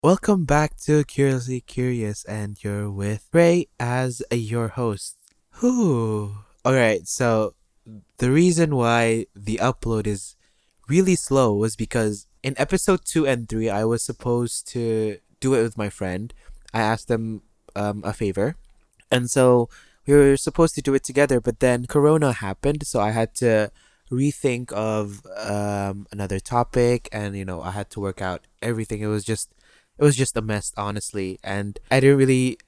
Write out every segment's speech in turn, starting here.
Welcome back to Curiously Curious, and you're with Ray as your host. Whew. Alright, so the reason why the upload is really slow was because in episode 2 and 3, I was supposed to do it with my friend. I asked them um, a favor. And so we were supposed to do it together, but then Corona happened, so I had to rethink of um, another topic and you know i had to work out everything it was just it was just a mess honestly and i didn't really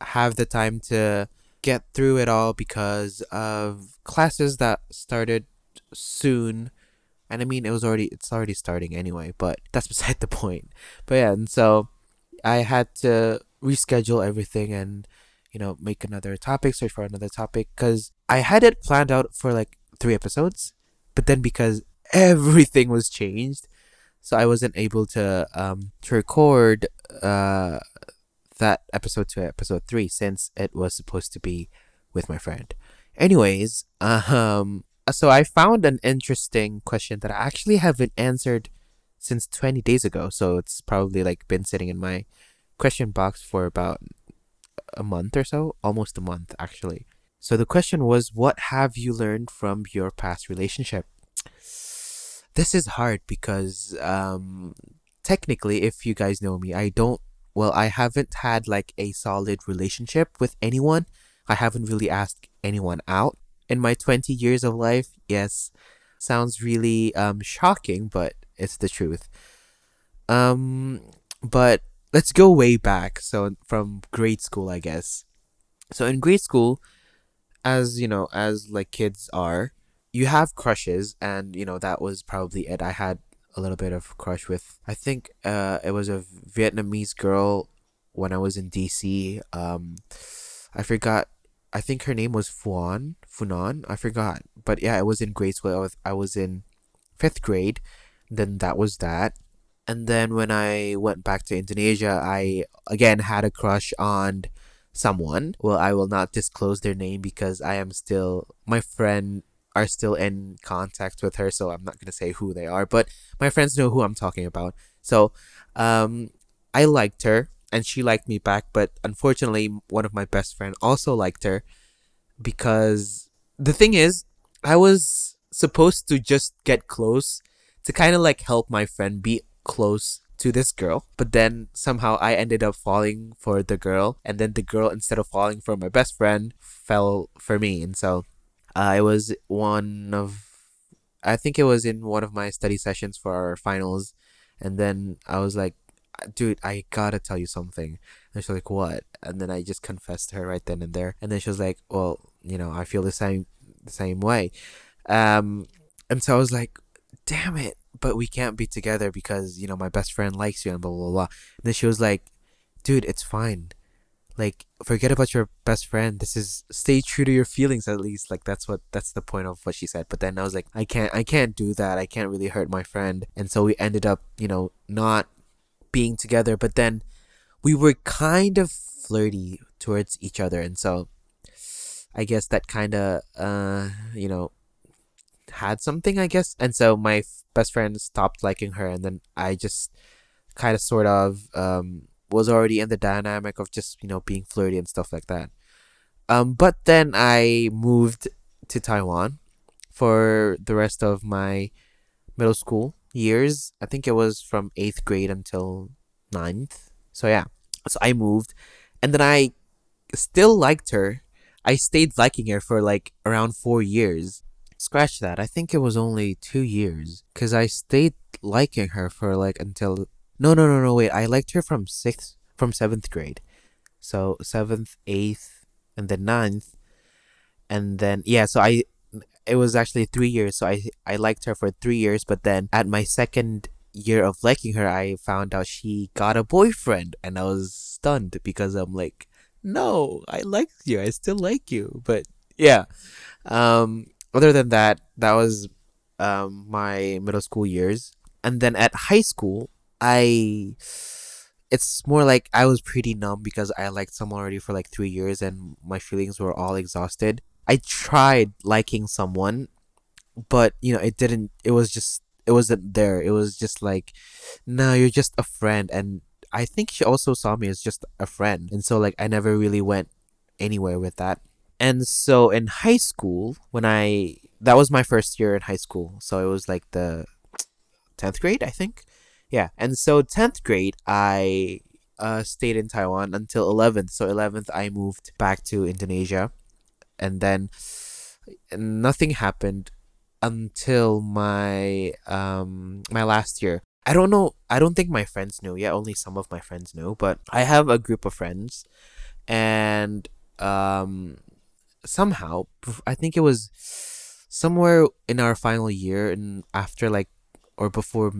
have the time to get through it all because of classes that started soon. And i mean it was already it's already starting anyway but that's beside the point. But yeah and so i had to reschedule everything and you know make another topic search for another topic because i had it planned out for like three episodes but then because everything was changed so I wasn't able to um to record uh that episode to episode three since it was supposed to be with my friend. Anyways, um so I found an interesting question that I actually haven't answered since 20 days ago. So it's probably like been sitting in my question box for about a month or so, almost a month actually. So the question was what have you learned from your past relationship? This is hard because um technically if you guys know me i don't well i haven't had like a solid relationship with anyone. I haven't really asked anyone out in my 20 years of life. Yes sounds really um shocking but it's the truth. Um but let's go way back. So from grade school i guess. So in grade school as you know as like kids are you have crushes and you know that was probably it. I had a little bit of crush with i think uh it was a vietnamese girl when i was in dc um i forgot i think her name was fuan funan i forgot. But yeah it was in grade school. I was, I was in fifth grade. Then that was that. And then when i went back to indonesia i again had a crush on someone. Well i will not disclose their name because i am still my friend are still in contact with her, so I'm not gonna say who they are, but my friends know who I'm talking about. So, um, I liked her and she liked me back, but unfortunately, one of my best friend also liked her because the thing is, I was supposed to just get close to kind of like help my friend be close to this girl, but then somehow I ended up falling for the girl, and then the girl, instead of falling for my best friend, fell for me, and so uh, it was one of, I think it was in one of my study sessions for our finals, and then I was like, dude, I gotta tell you something. And she's like, what? And then I just confessed to her right then and there. And then she was like, well, you know, I feel the same, the same way. Um, and so I was like, damn it, but we can't be together because you know my best friend likes you and blah blah blah. And then she was like, dude, it's fine like forget about your best friend. This is stay true to your feelings at least. Like that's what that's the point of what she said. But then i was like i can't i can't do that. I can't really hurt my friend. And so we ended up you know not being together. But then we were kind of flirty towards each other. And so i guess that kind of uh you know had something i guess. And so my f- best friend stopped liking her. And then i just kind of sort of um was already in the dynamic of just you know being flirty and stuff like that. Um, but then I moved to Taiwan for the rest of my middle school years. I think it was from eighth grade until ninth. So yeah, so I moved, and then I still liked her. I stayed liking her for like around four years. Scratch that. I think it was only two years because I stayed liking her for like until no, no, no, no. Wait, I liked her from sixth, from seventh grade. So seventh, eighth, and then ninth, and then yeah. So I, it was actually three years. So I I liked her for three years, but then at my second year of liking her, I found out she got a boyfriend, and I was stunned because I'm like, no, I like you. I still like you, but yeah. Um. Other than that, that was um my middle school years, and then at high school, I it's more like I was pretty numb because I liked someone already for like three years and my feelings were all exhausted. I tried liking someone, but you know, it didn't it was just it wasn't there. It was just like, no, you're just a friend and I think she also saw me as just a friend. And so like I never really went anywhere with that. And so in high school, when I that was my first year in high school. So it was like the 10th grade, I think. Yeah. And so 10th grade, I uh, stayed in Taiwan until 11th. So 11th, I moved back to Indonesia. And then nothing happened until my um my last year. I don't know. I don't think my friends knew. Yeah, only some of my friends knew. But I have a group of friends, and um, somehow I think it was somewhere in our final year and after like or before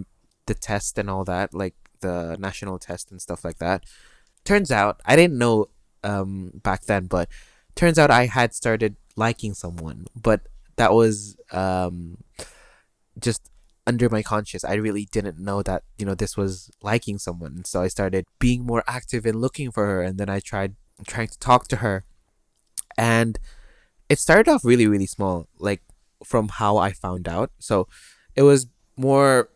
the test and all that, like the national test and stuff like that. Turns out I didn't know um back then, but turns out I had started liking someone, but that was um just under my conscious. I really didn't know that, you know, this was liking someone. So I started being more active in looking for her and then I tried trying to talk to her. And it started off really, really small, like from how I found out. So it was more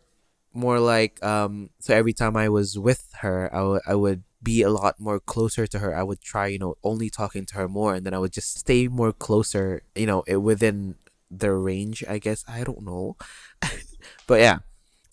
more like um so every time I was with her, I, w- I would be a lot more closer to her. I would try, you know, only talking to her more and then I would just stay more closer, you know, it, within the range, I guess. I don't know. but yeah.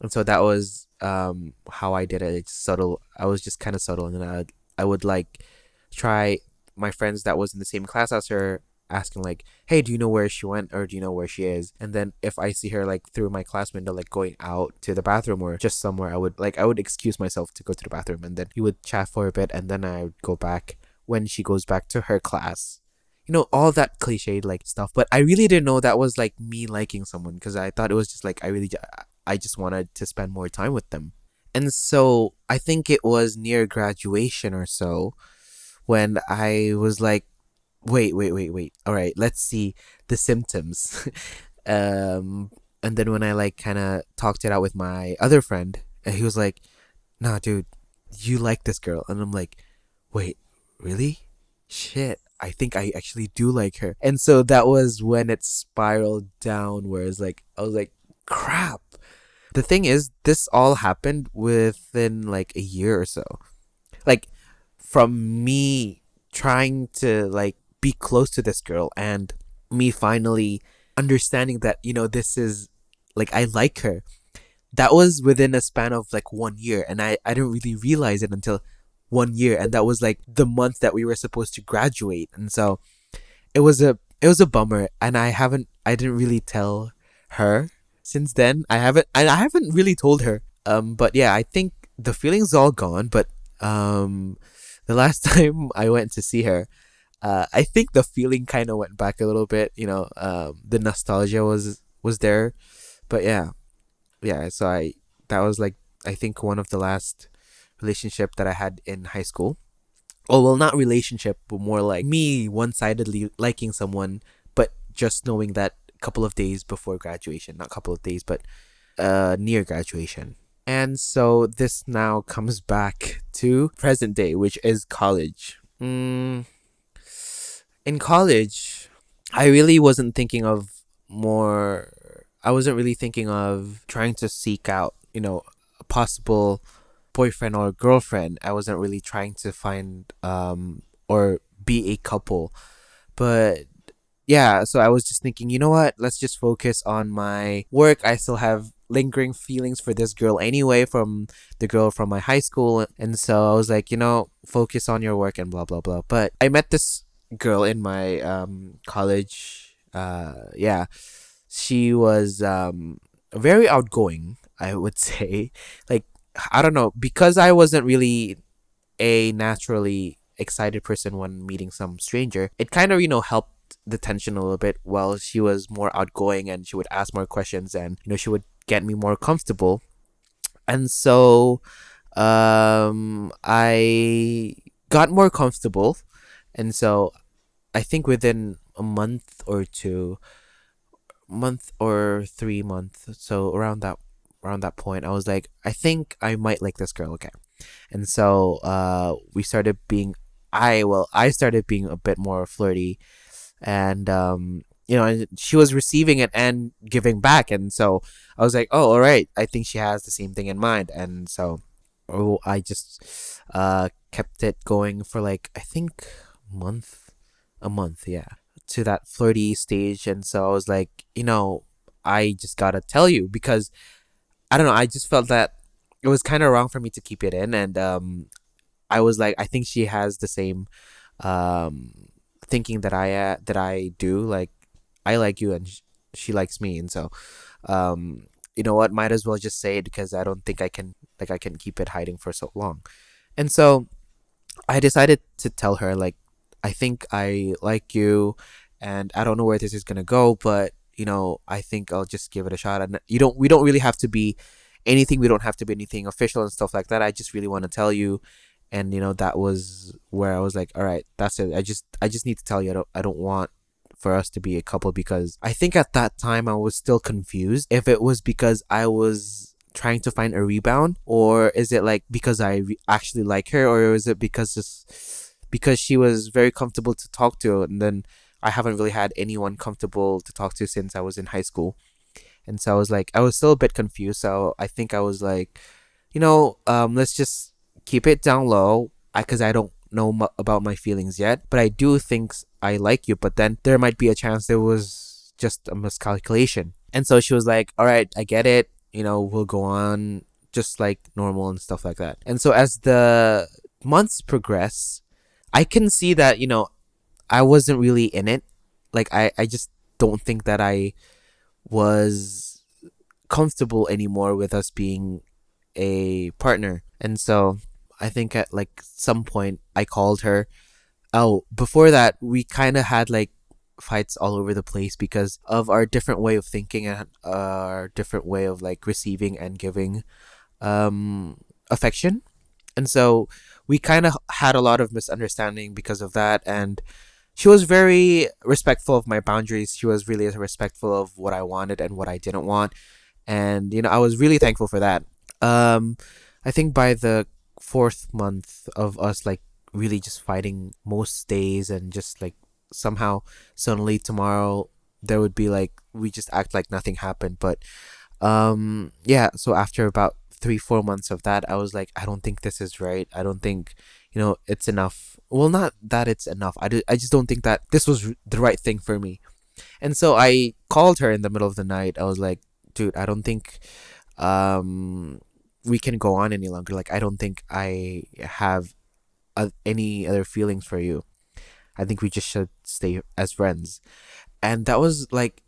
And so that was um how I did it. It's subtle. I was just kind of subtle and then I I would like try my friends that was in the same class as her asking like, "Hey, do you know where she went or do you know where she is?" And then if I see her like through my class window like going out to the bathroom or just somewhere, I would like I would excuse myself to go to the bathroom and then he would chat for a bit and then I would go back when she goes back to her class. You know, all that cliched like stuff, but I really didn't know that was like me liking someone because I thought it was just like I really I just wanted to spend more time with them. And so I think it was near graduation or so when I was like, wait, wait, wait, wait. All right, let's see the symptoms. um, and then when I like kind of talked it out with my other friend, and he was like, "Nah, dude, you like this girl," and I'm like, "Wait, really? Shit." I think I actually do like her. And so that was when it spiraled down where it's like I was like, crap. The thing is, this all happened within like a year or so. Like from me trying to like be close to this girl and me finally understanding that you know this is like I like her. That was within a span of like one year and I, I didn't really realize it until one year and that was like the month that we were supposed to graduate and so it was a it was a bummer and I haven't I didn't really tell her since then. I haven't I, I haven't really told her um but yeah I think the feeling's all gone but um the last time I went to see her uh, I think the feeling kind of went back a little bit. You know, um, the nostalgia was was there, but yeah, yeah. So I that was like I think one of the last relationship that I had in high school. Oh well, not relationship, but more like me one-sidedly liking someone, but just knowing that a couple of days before graduation, not couple of days, but uh near graduation. And so this now comes back to present day, which is college. Mm, in college, I really wasn't thinking of more. I wasn't really thinking of trying to seek out, you know, a possible boyfriend or girlfriend. I wasn't really trying to find um or be a couple. But yeah, so I was just thinking, you know what? Let's just focus on my work. I still have lingering feelings for this girl anyway from the girl from my high school. And so I was like, you know, focus on your work and blah, blah, blah. But I met this girl in my um, college. Uh, yeah, she was um, very outgoing. I would say, like I don't know, because I wasn't really a naturally excited person when meeting some stranger. It kind of you know helped the tension a little bit. While she was more outgoing and she would ask more questions, and you know she would get me more comfortable. And so, um, I got more comfortable, and so I think within a month or two, month or three months, so around that around that point, I was like, I think I might like this girl again, and so uh, we started being, I well, I started being a bit more flirty, and um, you know, she was receiving it and giving back, and so I was like, oh, all right, I think she has the same thing in mind, and so oh, I just uh kept it going for like I think month, a month, yeah, to that flirty stage, and so I was like, you know, I just gotta tell you because I don't know, I just felt that it was kind of wrong for me to keep it in, and um, I was like, I think she has the same um thinking that I uh, that I do, like I like you and sh- she likes me, and so um you know what? Might as well just say it because i don't think i can like i can keep it hiding for so long. And so i decided to tell her like i think i like you and i don't know where this is going to go but you know i think i'll just give it a shot. And you don't we don't really have to be anything we don't have to be anything official and stuff like that. I just really want to tell you and you know that was where i was like all right that's it. I just i just need to tell you i don't i don't want for us to be a couple because I think at that time I was still confused if it was because I was trying to find a rebound or is it like because I re- actually like her or is it because just because she was very comfortable to talk to and then I haven't really had anyone comfortable to talk to since I was in high school. And so I was like I was still a bit confused so I think I was like you know um let's just keep it down low because I, I don't know m- about my feelings yet, but I do think I like you. But then there might be a chance there was just a miscalculation. And so she was like, all right, I get it. You know, we'll go on just like normal and stuff like that. And so as the months progress, I can see that, you know, I wasn't really in it. Like, I, I just don't think that I was comfortable anymore with us being a partner. And so I think at like some point I called her. Oh, before that we kind of had like fights all over the place because of our different way of thinking and our different way of like receiving and giving um affection. And so we kind of had a lot of misunderstanding because of that and she was very respectful of my boundaries. She was really respectful of what I wanted and what I didn't want. And you know, I was really thankful for that. Um I think by the fourth month of us like really just fighting most days and just like somehow suddenly tomorrow there would be like we just act like nothing happened but um yeah so after about three four months of that i was like i don't think this is right i don't think you know it's enough well not that it's enough i, do, I just don't think that this was the right thing for me and so i called her in the middle of the night i was like dude i don't think um we can go on any longer. Like I don't think I have uh, any other feelings for you. I think we just should stay as friends. And that was like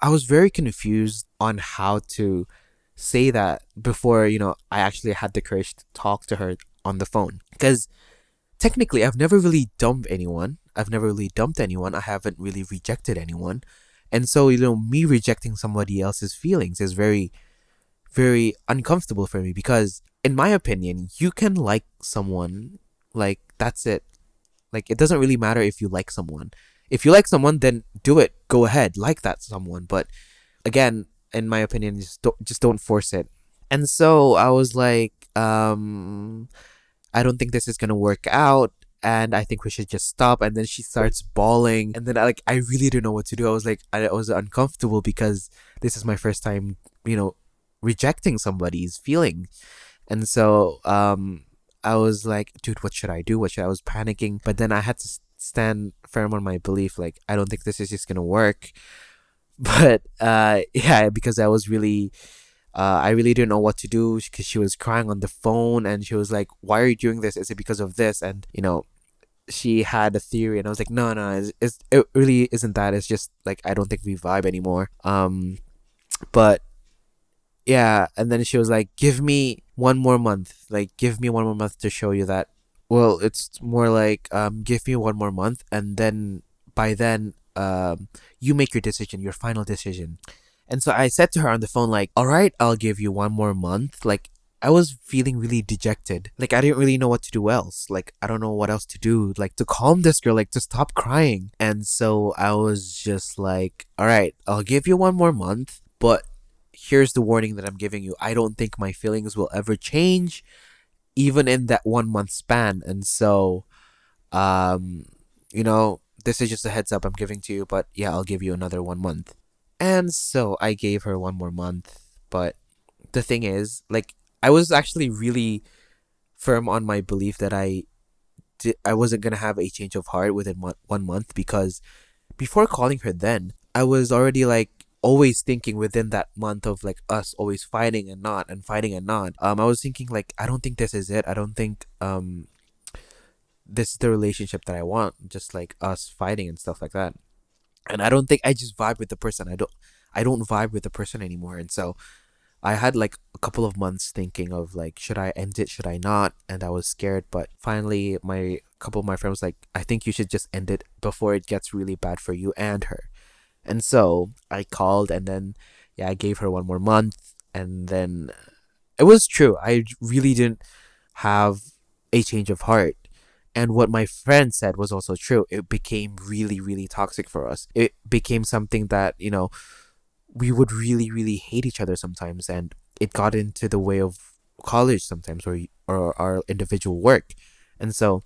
I was very confused on how to say that before, you know, I actually had the courage to talk to her on the phone. Because technically I've never really dumped anyone. I've never really dumped anyone. I haven't really rejected anyone. And so, you know, me rejecting somebody else's feelings is very very uncomfortable for me because in my opinion you can like someone like that's it like it doesn't really matter if you like someone if you like someone then do it go ahead like that someone but again in my opinion just don't just don't force it and so i was like um i don't think this is gonna work out and I think we should just stop. And then she starts bawling, and then I, like I really don't know what to do. I was like I was uncomfortable because this is my first time, you know, rejecting somebody's feeling. And so um, I was like, dude, what should I do? What should I? Was panicking, but then I had to stand firm on my belief. Like, I don't think this is just gonna work. But uh, yeah, because I was really, uh, I really didn't know what to do because she was crying on the phone and she was like, "Why are you doing this? Is it because of this?" And you know, she had a theory, and I was like, "No, no, it's, it's it really isn't that. It's just like I don't think we vibe anymore." Um, but yeah and then she was like give me one more month like give me one more month to show you that well it's more like um give me one more month and then by then um you make your decision your final decision and so i said to her on the phone like all right i'll give you one more month like I was feeling really dejected. Like I didn't really know what to do else. Like I don't know what else to do. Like to calm this girl, like to stop crying. And so I was just like, all right, I'll give you one more month, but here's the warning that I'm giving you. I don't think my feelings will ever change, even in that one month span. And so, um, you know, this is just a heads up I'm giving to you, but yeah, I'll give you another one month. And so I gave her one more month, but the thing is, like, I was actually really firm on my belief that I did, I wasn't gonna have a change of heart within one, one month because before calling her then, I was already like always thinking within that month of like us always fighting and not and fighting and not. Um, I was thinking like I don't think this is it. I don't think um this is the relationship that I want. Just like us fighting and stuff like that. And I don't think I just vibe with the person. I don't I don't vibe with the person anymore. And so I had like a couple of months thinking of like should I end it, should I not? And I was scared, but finally my couple of my friends was like I think you should just end it before it gets really bad for you and her. And so I called and then yeah, I gave her one more month and then it was true. I really didn't have a change of heart. And what my friend said was also true. It became really, really toxic for us. It became something that, you know, we would really, really hate each other sometimes. And it got into the way of college sometimes or, or our individual work. And so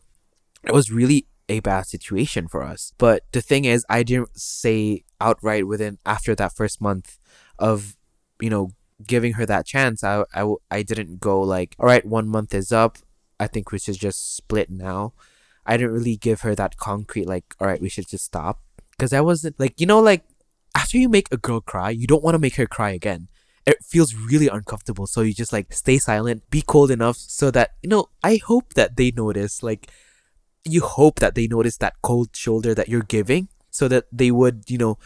it was really a bad situation for us. But the thing is, I didn't say outright within after that first month of, you know, giving her that chance. I, I, I didn't go like, all right, one month is up. I think we should just split now. I didn't really give her that concrete, like, all right, we should just stop. Because I wasn't like, you know, like after you make a girl cry, you don't want to make her cry again. It feels really uncomfortable. So you just like stay silent, be cold enough so that, you know, I hope that they notice. Like, you hope that they notice that cold shoulder that you're giving so that they would, you know,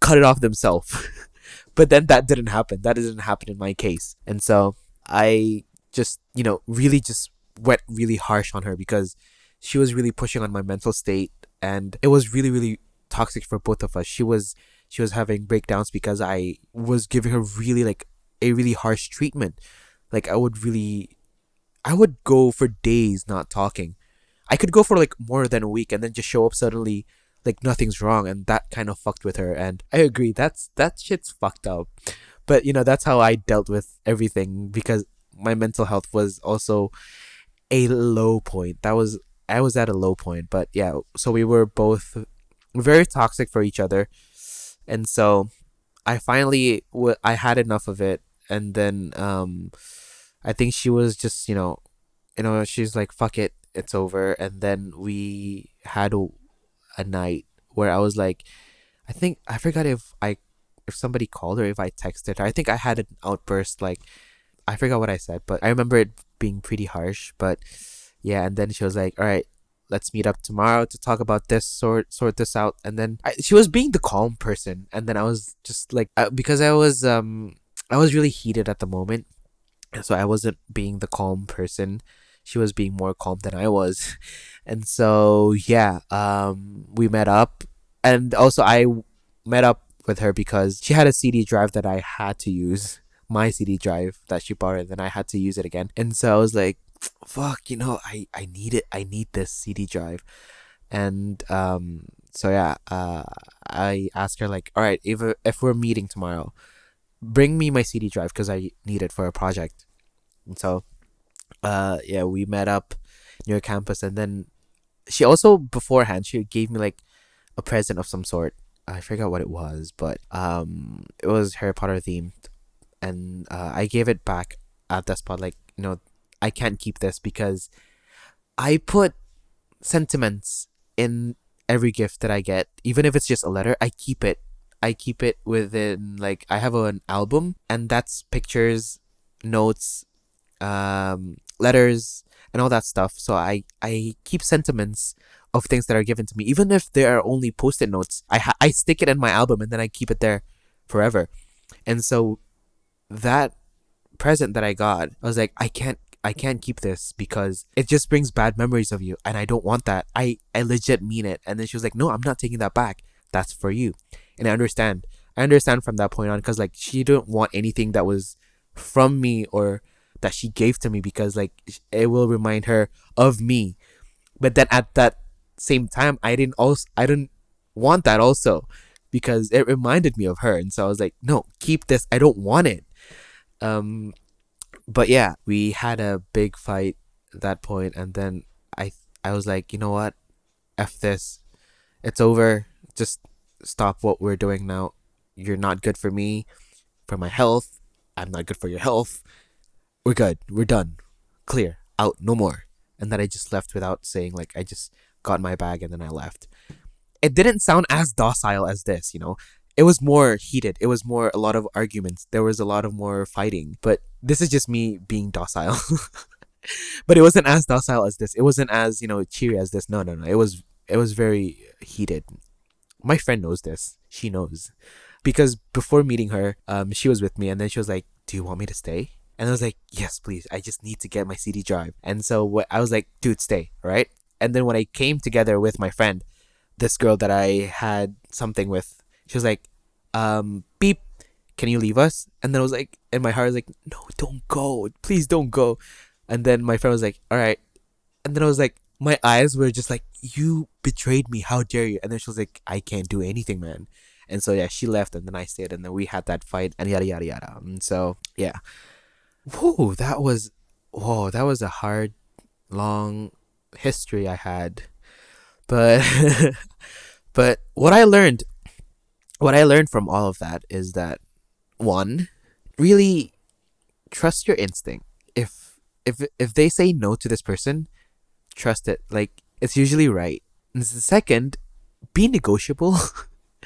cut it off themselves. but then that didn't happen. That didn't happen in my case. And so I just, you know, really just went really harsh on her because she was really pushing on my mental state and it was really, really toxic for both of us. She was she was having breakdowns because I was giving her really like a really harsh treatment. Like I would really I would go for days not talking. I could go for like more than a week and then just show up suddenly like nothing's wrong and that kind of fucked with her and I agree that's that shit's fucked up. But you know that's how I dealt with everything because my mental health was also a low point. That was I was at a low point, but yeah, so we were both very toxic for each other. And so I finally w- I had enough of it and then um I think she was just, you know, you know, she's like fuck it, it's over and then we had a, a night where I was like I think I forgot if I if somebody called or if I texted her. I think I had an outburst like I forgot what I said, but I remember it being pretty harsh, but yeah, and then she was like, "All right, let's meet up tomorrow to talk about this sort sort this out." And then I, she was being the calm person, and then I was just like uh, because I was um I was really heated at the moment, so I wasn't being the calm person. She was being more calm than I was, and so yeah, um, we met up, and also I met up with her because she had a CD drive that I had to use my CD drive that she borrowed, and I had to use it again. And so I was like, fuck, you know, I, I need it. I need this CD drive. And um, so yeah, uh, I asked her like, all right, if if we're meeting tomorrow, bring me my CD drive because I need it for a project. And so, uh, yeah, we met up near campus, and then she also beforehand she gave me like a present of some sort. I forgot what it was, but um, it was Harry Potter themed, and uh, I gave it back at that spot. Like you know, I can't keep this because I put sentiments in every gift that I get, even if it's just a letter. I keep it. I keep it within like I have an album, and that's pictures, notes, um, letters, and all that stuff. So I I keep sentiments of things that are given to me, even if they are only post-it notes. I ha- I stick it in my album and then I keep it there forever. And so that present that I got, I was like, I can't I can't keep this because it just brings bad memories of you and I don't want that. I, I legit mean it. And then she was like, No, I'm not taking that back. That's for you. And I understand. I understand from that point on because like she didn't want anything that was from me or that she gave to me because like it will remind her of me. But then at that same time I didn't also I didn't want that also because it reminded me of her and so I was like, no, keep this. I don't want it. Um but yeah, we had a big fight at that point, and then I I was like, you know what, f this, it's over. Just stop what we're doing now. You're not good for me, for my health. I'm not good for your health. We're good. We're done. Clear. out, no more. And then I just left without saying, like, I just got my bag and then I left. It didn't sound as docile as this, you know? It was more heated. It was more a lot of arguments. There was a lot of more fighting. But this is just me being docile. but it wasn't as docile as this. It wasn't as, you know, cheery as this. No, no, no. It was it was very heated. My friend knows this. She knows. Because before meeting her, um, she was with me and then she was like, Do you want me to stay? And I was like, Yes, please. I just need to get my CD drive. And so what I was like, dude, stay, right? And then when I came together with my friend, this girl that I had something with, she was like, um, beep, can you leave us? And then I was like, in my heart, was like, no, don't go. Please don't go. And then my friend was like, all right. And then I was like, my eyes were just like, you betrayed me. How dare you? And then she was like, I can't do anything, man. And so, yeah, she left and then I stayed and then we had that fight and yada, yada, yada. And so, yeah. Whoa, that was, whoa, that was a hard, long history I had. But but what I learned what I learned from all of that is that one, really trust your instinct. If if if they say no to this person, trust it. Like it's usually right. And second, be negotiable.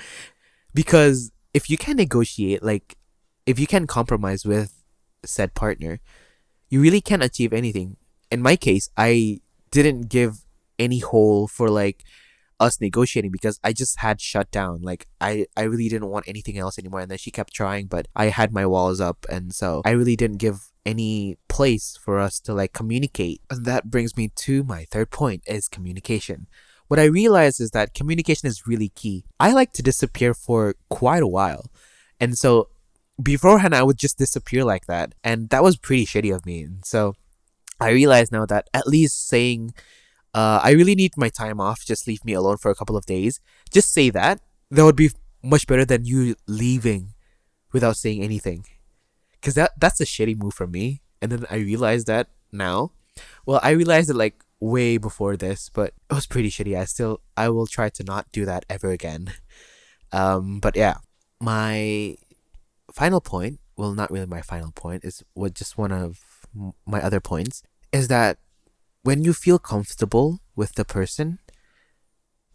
because if you can negotiate, like if you can compromise with said partner, you really can't achieve anything. In my case, I didn't give any hole for like us negotiating because I just had shut down. Like I, I really didn't want anything else anymore. And then she kept trying, but I had my walls up and so I really didn't give any place for us to like communicate. And that brings me to my third point is communication. What I realized is that communication is really key. I like to disappear for quite a while. And so beforehand I would just disappear like that. And that was pretty shitty of me. And so I realize now that at least saying, uh, I really need my time off, just leave me alone for a couple of days, just say that. That would be much better than you leaving without saying anything. Because that, that's a shitty move for me. And then I realized that now. Well, I realized it like way before this, but it was pretty shitty. I still, I will try to not do that ever again. Um, but yeah, my final point, well, not really my final point, is what just one of my other points is that when you feel comfortable with the person,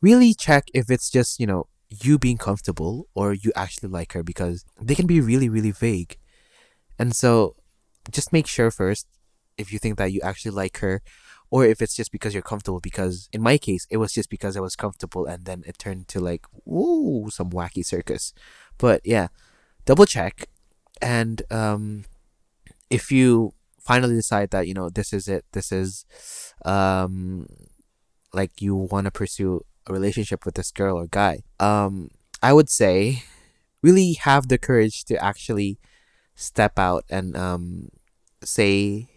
really check if it's just, you know, you being comfortable or you actually like her because they can be really, really vague. And so just make sure first if you think that you actually like her or if it's just because you're comfortable because in my case it was just because I was comfortable and then it turned to like whoa some wacky circus. But yeah, double check and um if you finally decide that you know this is it. This is um like you want to pursue a relationship with this girl or guy. Um i would say really have the courage to actually step out and um say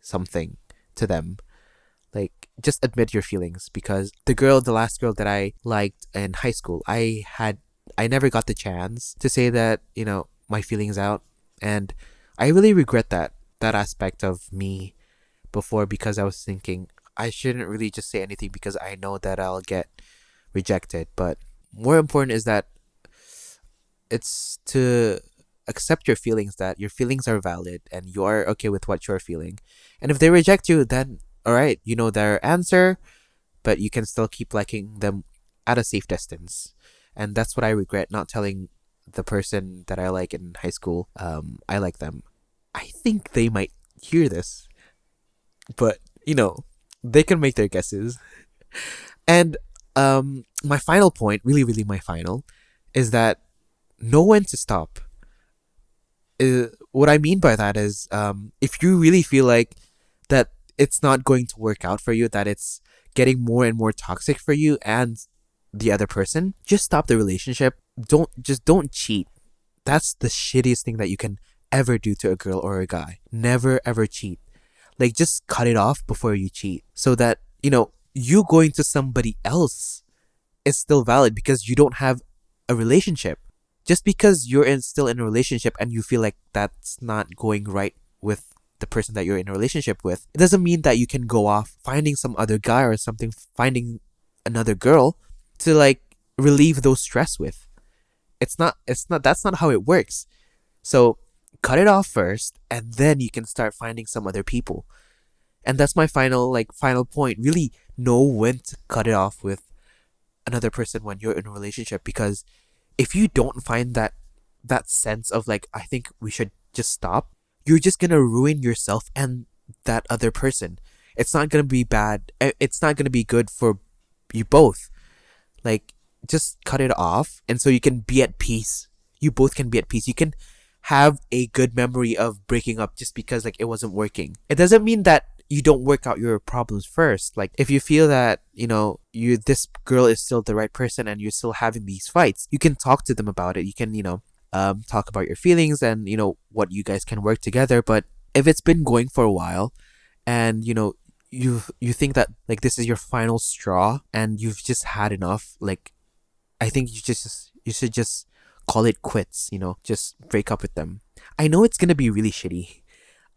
something to them. Like just admit your feelings because the girl the last girl that i liked in high school i had i never got the chance to say that you know my feelings out. And i really regret that that aspect of me before because I was thinking I shouldn't really just say anything because I know that I'll get rejected. But more important is that it's to accept your feelings that your feelings are valid and you are okay with what you're feeling. And if they reject you, then all right, you know their answer, but you can still keep liking them at a safe distance. And that's what I regret not telling the person that I like in high school. Um, I like them. I think they might hear this, but you know, they can make their guesses. And um, my final point, really, really, my final, is that know when to stop. Uh, what I mean by that is, um, if you really feel like that it's not going to work out for you, that it's getting more and more toxic for you and the other person, just stop the relationship. Don't just don't cheat. That's the shittiest thing that you can ever do to a girl or a guy. Never ever cheat. Like just cut it off before you cheat so that, you know, you going to somebody else is still valid because you don't have a relationship. Just because you're in, still in a relationship and you feel like that's not going right with the person that you're in a relationship with, it doesn't mean that you can go off finding some other guy or something, finding another girl to like relieve those stress with. It's not, it's not, that's not how it works. So cut it off first and then you can start finding some other people And that's my final like final point. Really know when to cut it off with another person when you're in a relationship because if you don't find that that sense of like I think we should just stop, you're just going to ruin yourself and that other person. It's not going to be bad. eh, It's not going to be good for you both. Like just cut it off and so you can be at peace. You both can be at peace. You can have a good memory of breaking up just because like it wasn't working. It doesn't mean that you don't work out your problems first. Like if you feel that, you know, you this girl is still the right person and you're still having these fights, you can talk to them about it. You can, you know, um, talk about your feelings and, you know, what you guys can work together. But if it's been going for a while and, you know, you you think that like this is your final straw and you've just had enough, like I think you just you should just call it quits, you know, just break up with them. I know it's gonna be really shitty.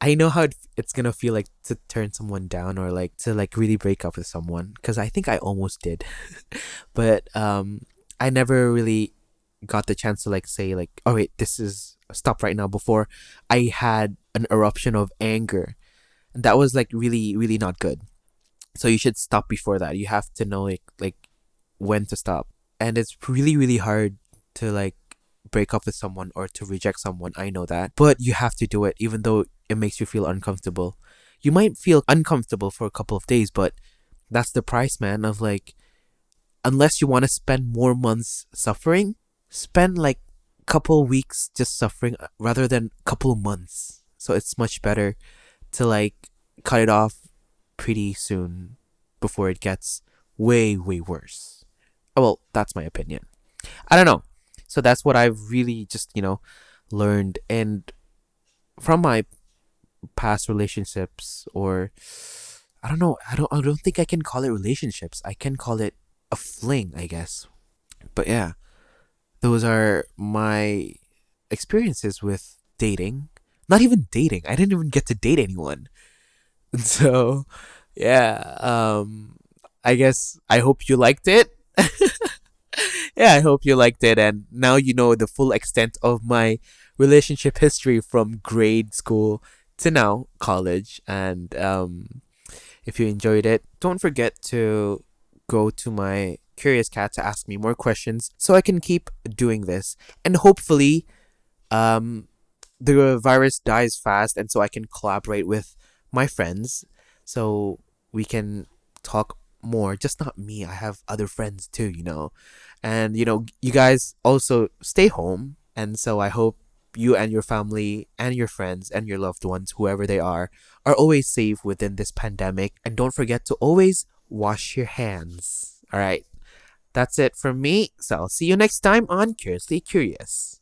I know how it, it's gonna feel like to turn someone down or like to like really break up with someone because I think I almost did, but um, I never really got the chance to like say like, oh wait, this is stop right now. Before I had an eruption of anger, and that was like really really not good. So you should stop before that. You have to know like like when to stop, and it's really really hard to like break up with someone or to reject someone. I know that. But you have to do it even though it makes you feel uncomfortable. You might feel uncomfortable for a couple of days, but that's the price, man, of like unless you want to spend more months suffering, spend like couple weeks just suffering uh, rather than couple months. So it's much better to like cut it off pretty soon before it gets way way worse. Well, that's my opinion. I don't know. So that's what I've really just, you know, learned and from my past relationships or I don't know, I don't I don't think I can call it relationships. I can call it a fling, I guess. But yeah, those are my experiences with dating. Not even dating. I didn't even get to date anyone. So, yeah, um I guess I hope you liked it. yeah, I hope you liked it. And now you know the full extent of my relationship history from grade school to now college. And um, if you enjoyed it, don't forget to go to my Curious Cat to ask me more questions so I can keep doing this. And hopefully, um, the virus dies fast and so I can collaborate with my friends so we can talk more. Just not me, I have other friends too, you know. And, you know, you guys also stay home. And so I hope you and your family and your friends and your loved ones, whoever they are, are always safe within this pandemic. And don't forget to always wash your hands. All right. That's it from me. So I'll see you next time on Curiously Curious.